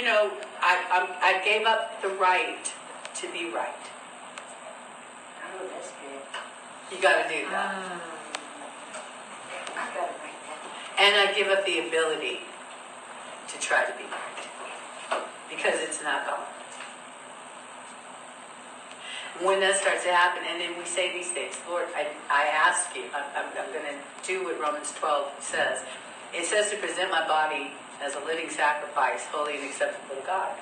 you know, I, I, I gave up the right to be right. Oh, that's good. You got to do that. Ah. I gotta write that. And I give up the ability to try to be right because it's not God. When that starts to happen, and then we say these things, Lord, I, I ask you, I'm, I'm, I'm going to do what Romans 12 says. It says to present my body as a living sacrifice, holy and acceptable to God.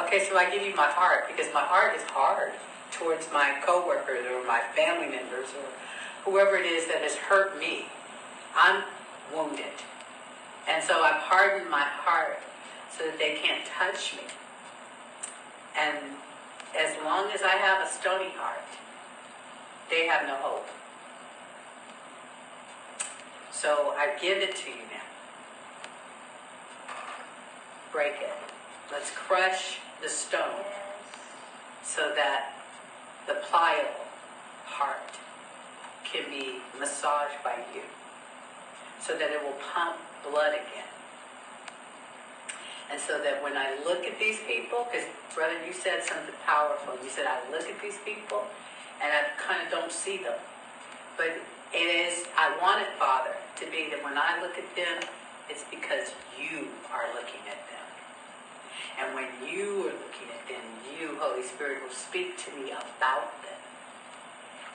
Okay, so I give you my heart because my heart is hard towards my coworkers or my family members or whoever it is that has hurt me. I'm wounded. And so I've hardened my heart so that they can't touch me. And as long as I have a stony heart, they have no hope. So I give it to you now. Break it. Let's crush the stone so that the pliable heart can be massaged by you so that it will pump blood again. And so that when I look at these people, because brother, you said something powerful. You said I look at these people and I kind of don't see them. But it is, I want it, Father, to be that when I look at them, it's because you are looking at them. And when you are looking at them, you, Holy Spirit, will speak to me about them.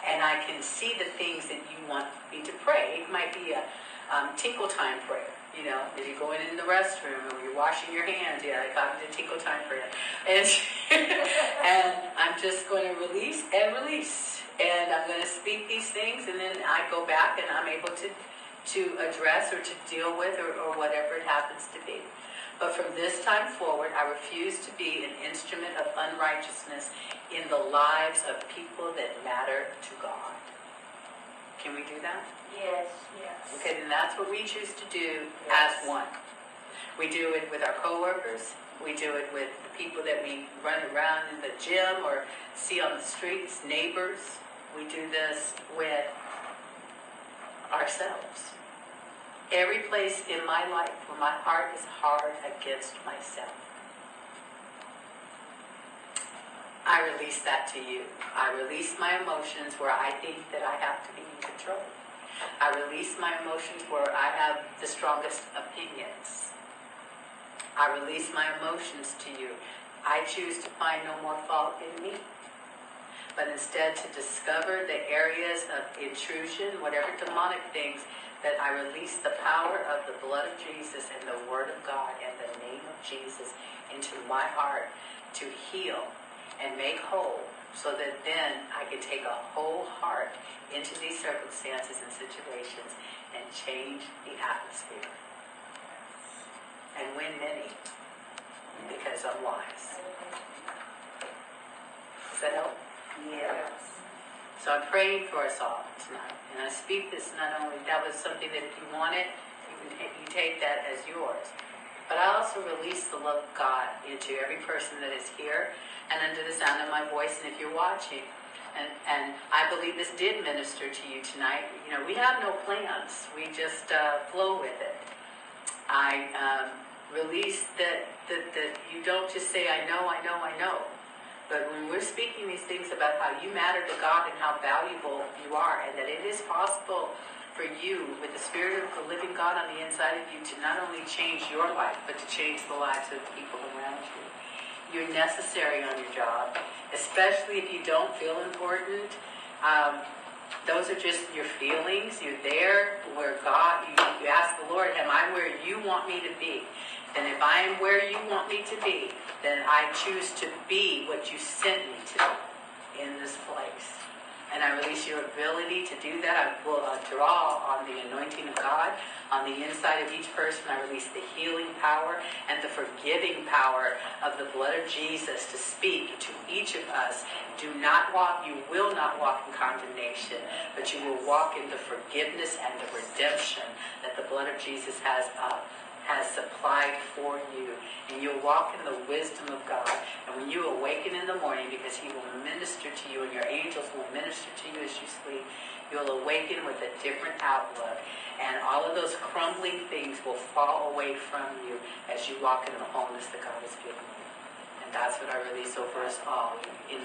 And I can see the things that you want me to pray. It might be a um, tinkle time prayer. You know, if you're going in the restroom or you're washing your hands, yeah, I got into tinkle time prayer. And, and I'm just going to release and release. And I'm going to speak these things, and then I go back and I'm able to, to address or to deal with or, or whatever it happens to be. But from this time forward, I refuse to be an instrument of unrighteousness in the lives of people that matter to God. Can we do that? Yes, yes. Okay, then that's what we choose to do as one. We do it with our coworkers. We do it with the people that we run around in the gym or see on the streets, neighbors. We do this with ourselves. Every place in my life where my heart is hard against myself, I release that to you. I release my emotions where I think that I have to be in control. I release my emotions where I have the strongest opinions. I release my emotions to you. I choose to find no more fault in me, but instead to discover the areas of intrusion, whatever demonic things, that I release the power of the blood of Jesus and the Word of God and the name of Jesus into my heart to heal and make whole so that then I can take a whole heart into these circumstances and situations and change the atmosphere and win many because I'm wise. Does that help? Yes. So I'm praying for us all tonight. And I speak this not only, that was something that if you want it, you can take, you take that as yours. But I also release the love of God into every person that is here and under the sound of my voice. And if you're watching, and, and I believe this did minister to you tonight, you know, we have no plans. We just uh, flow with it. I um, release that, that, that you don't just say, I know, I know, I know. But when we're speaking these things about how you matter to God and how valuable you are, and that it is possible for you, with the Spirit of the living God on the inside of you, to not only change your life, but to change the lives of the people around you. You're necessary on your job, especially if you don't feel important. Um, those are just your feelings. You're there where God, you, you ask the Lord, Am I where you want me to be? And if I am where you want me to be, then I choose to be what you sent me to in this place. And I release your ability to do that. I will uh, draw on the anointing of God on the inside of each person. I release the healing power and the forgiving power of the blood of Jesus to speak to each of us. Do not walk, you will not walk in condemnation, but you will walk in the forgiveness and the redemption that the blood of Jesus has uh, has supplied for you. And you'll walk in the wisdom of God. Awaken in the morning, because He will minister to you and your angels will minister to you as you sleep, you'll awaken with a different outlook. And all of those crumbling things will fall away from you as you walk in the wholeness that God has given you. And that's what I release over us all in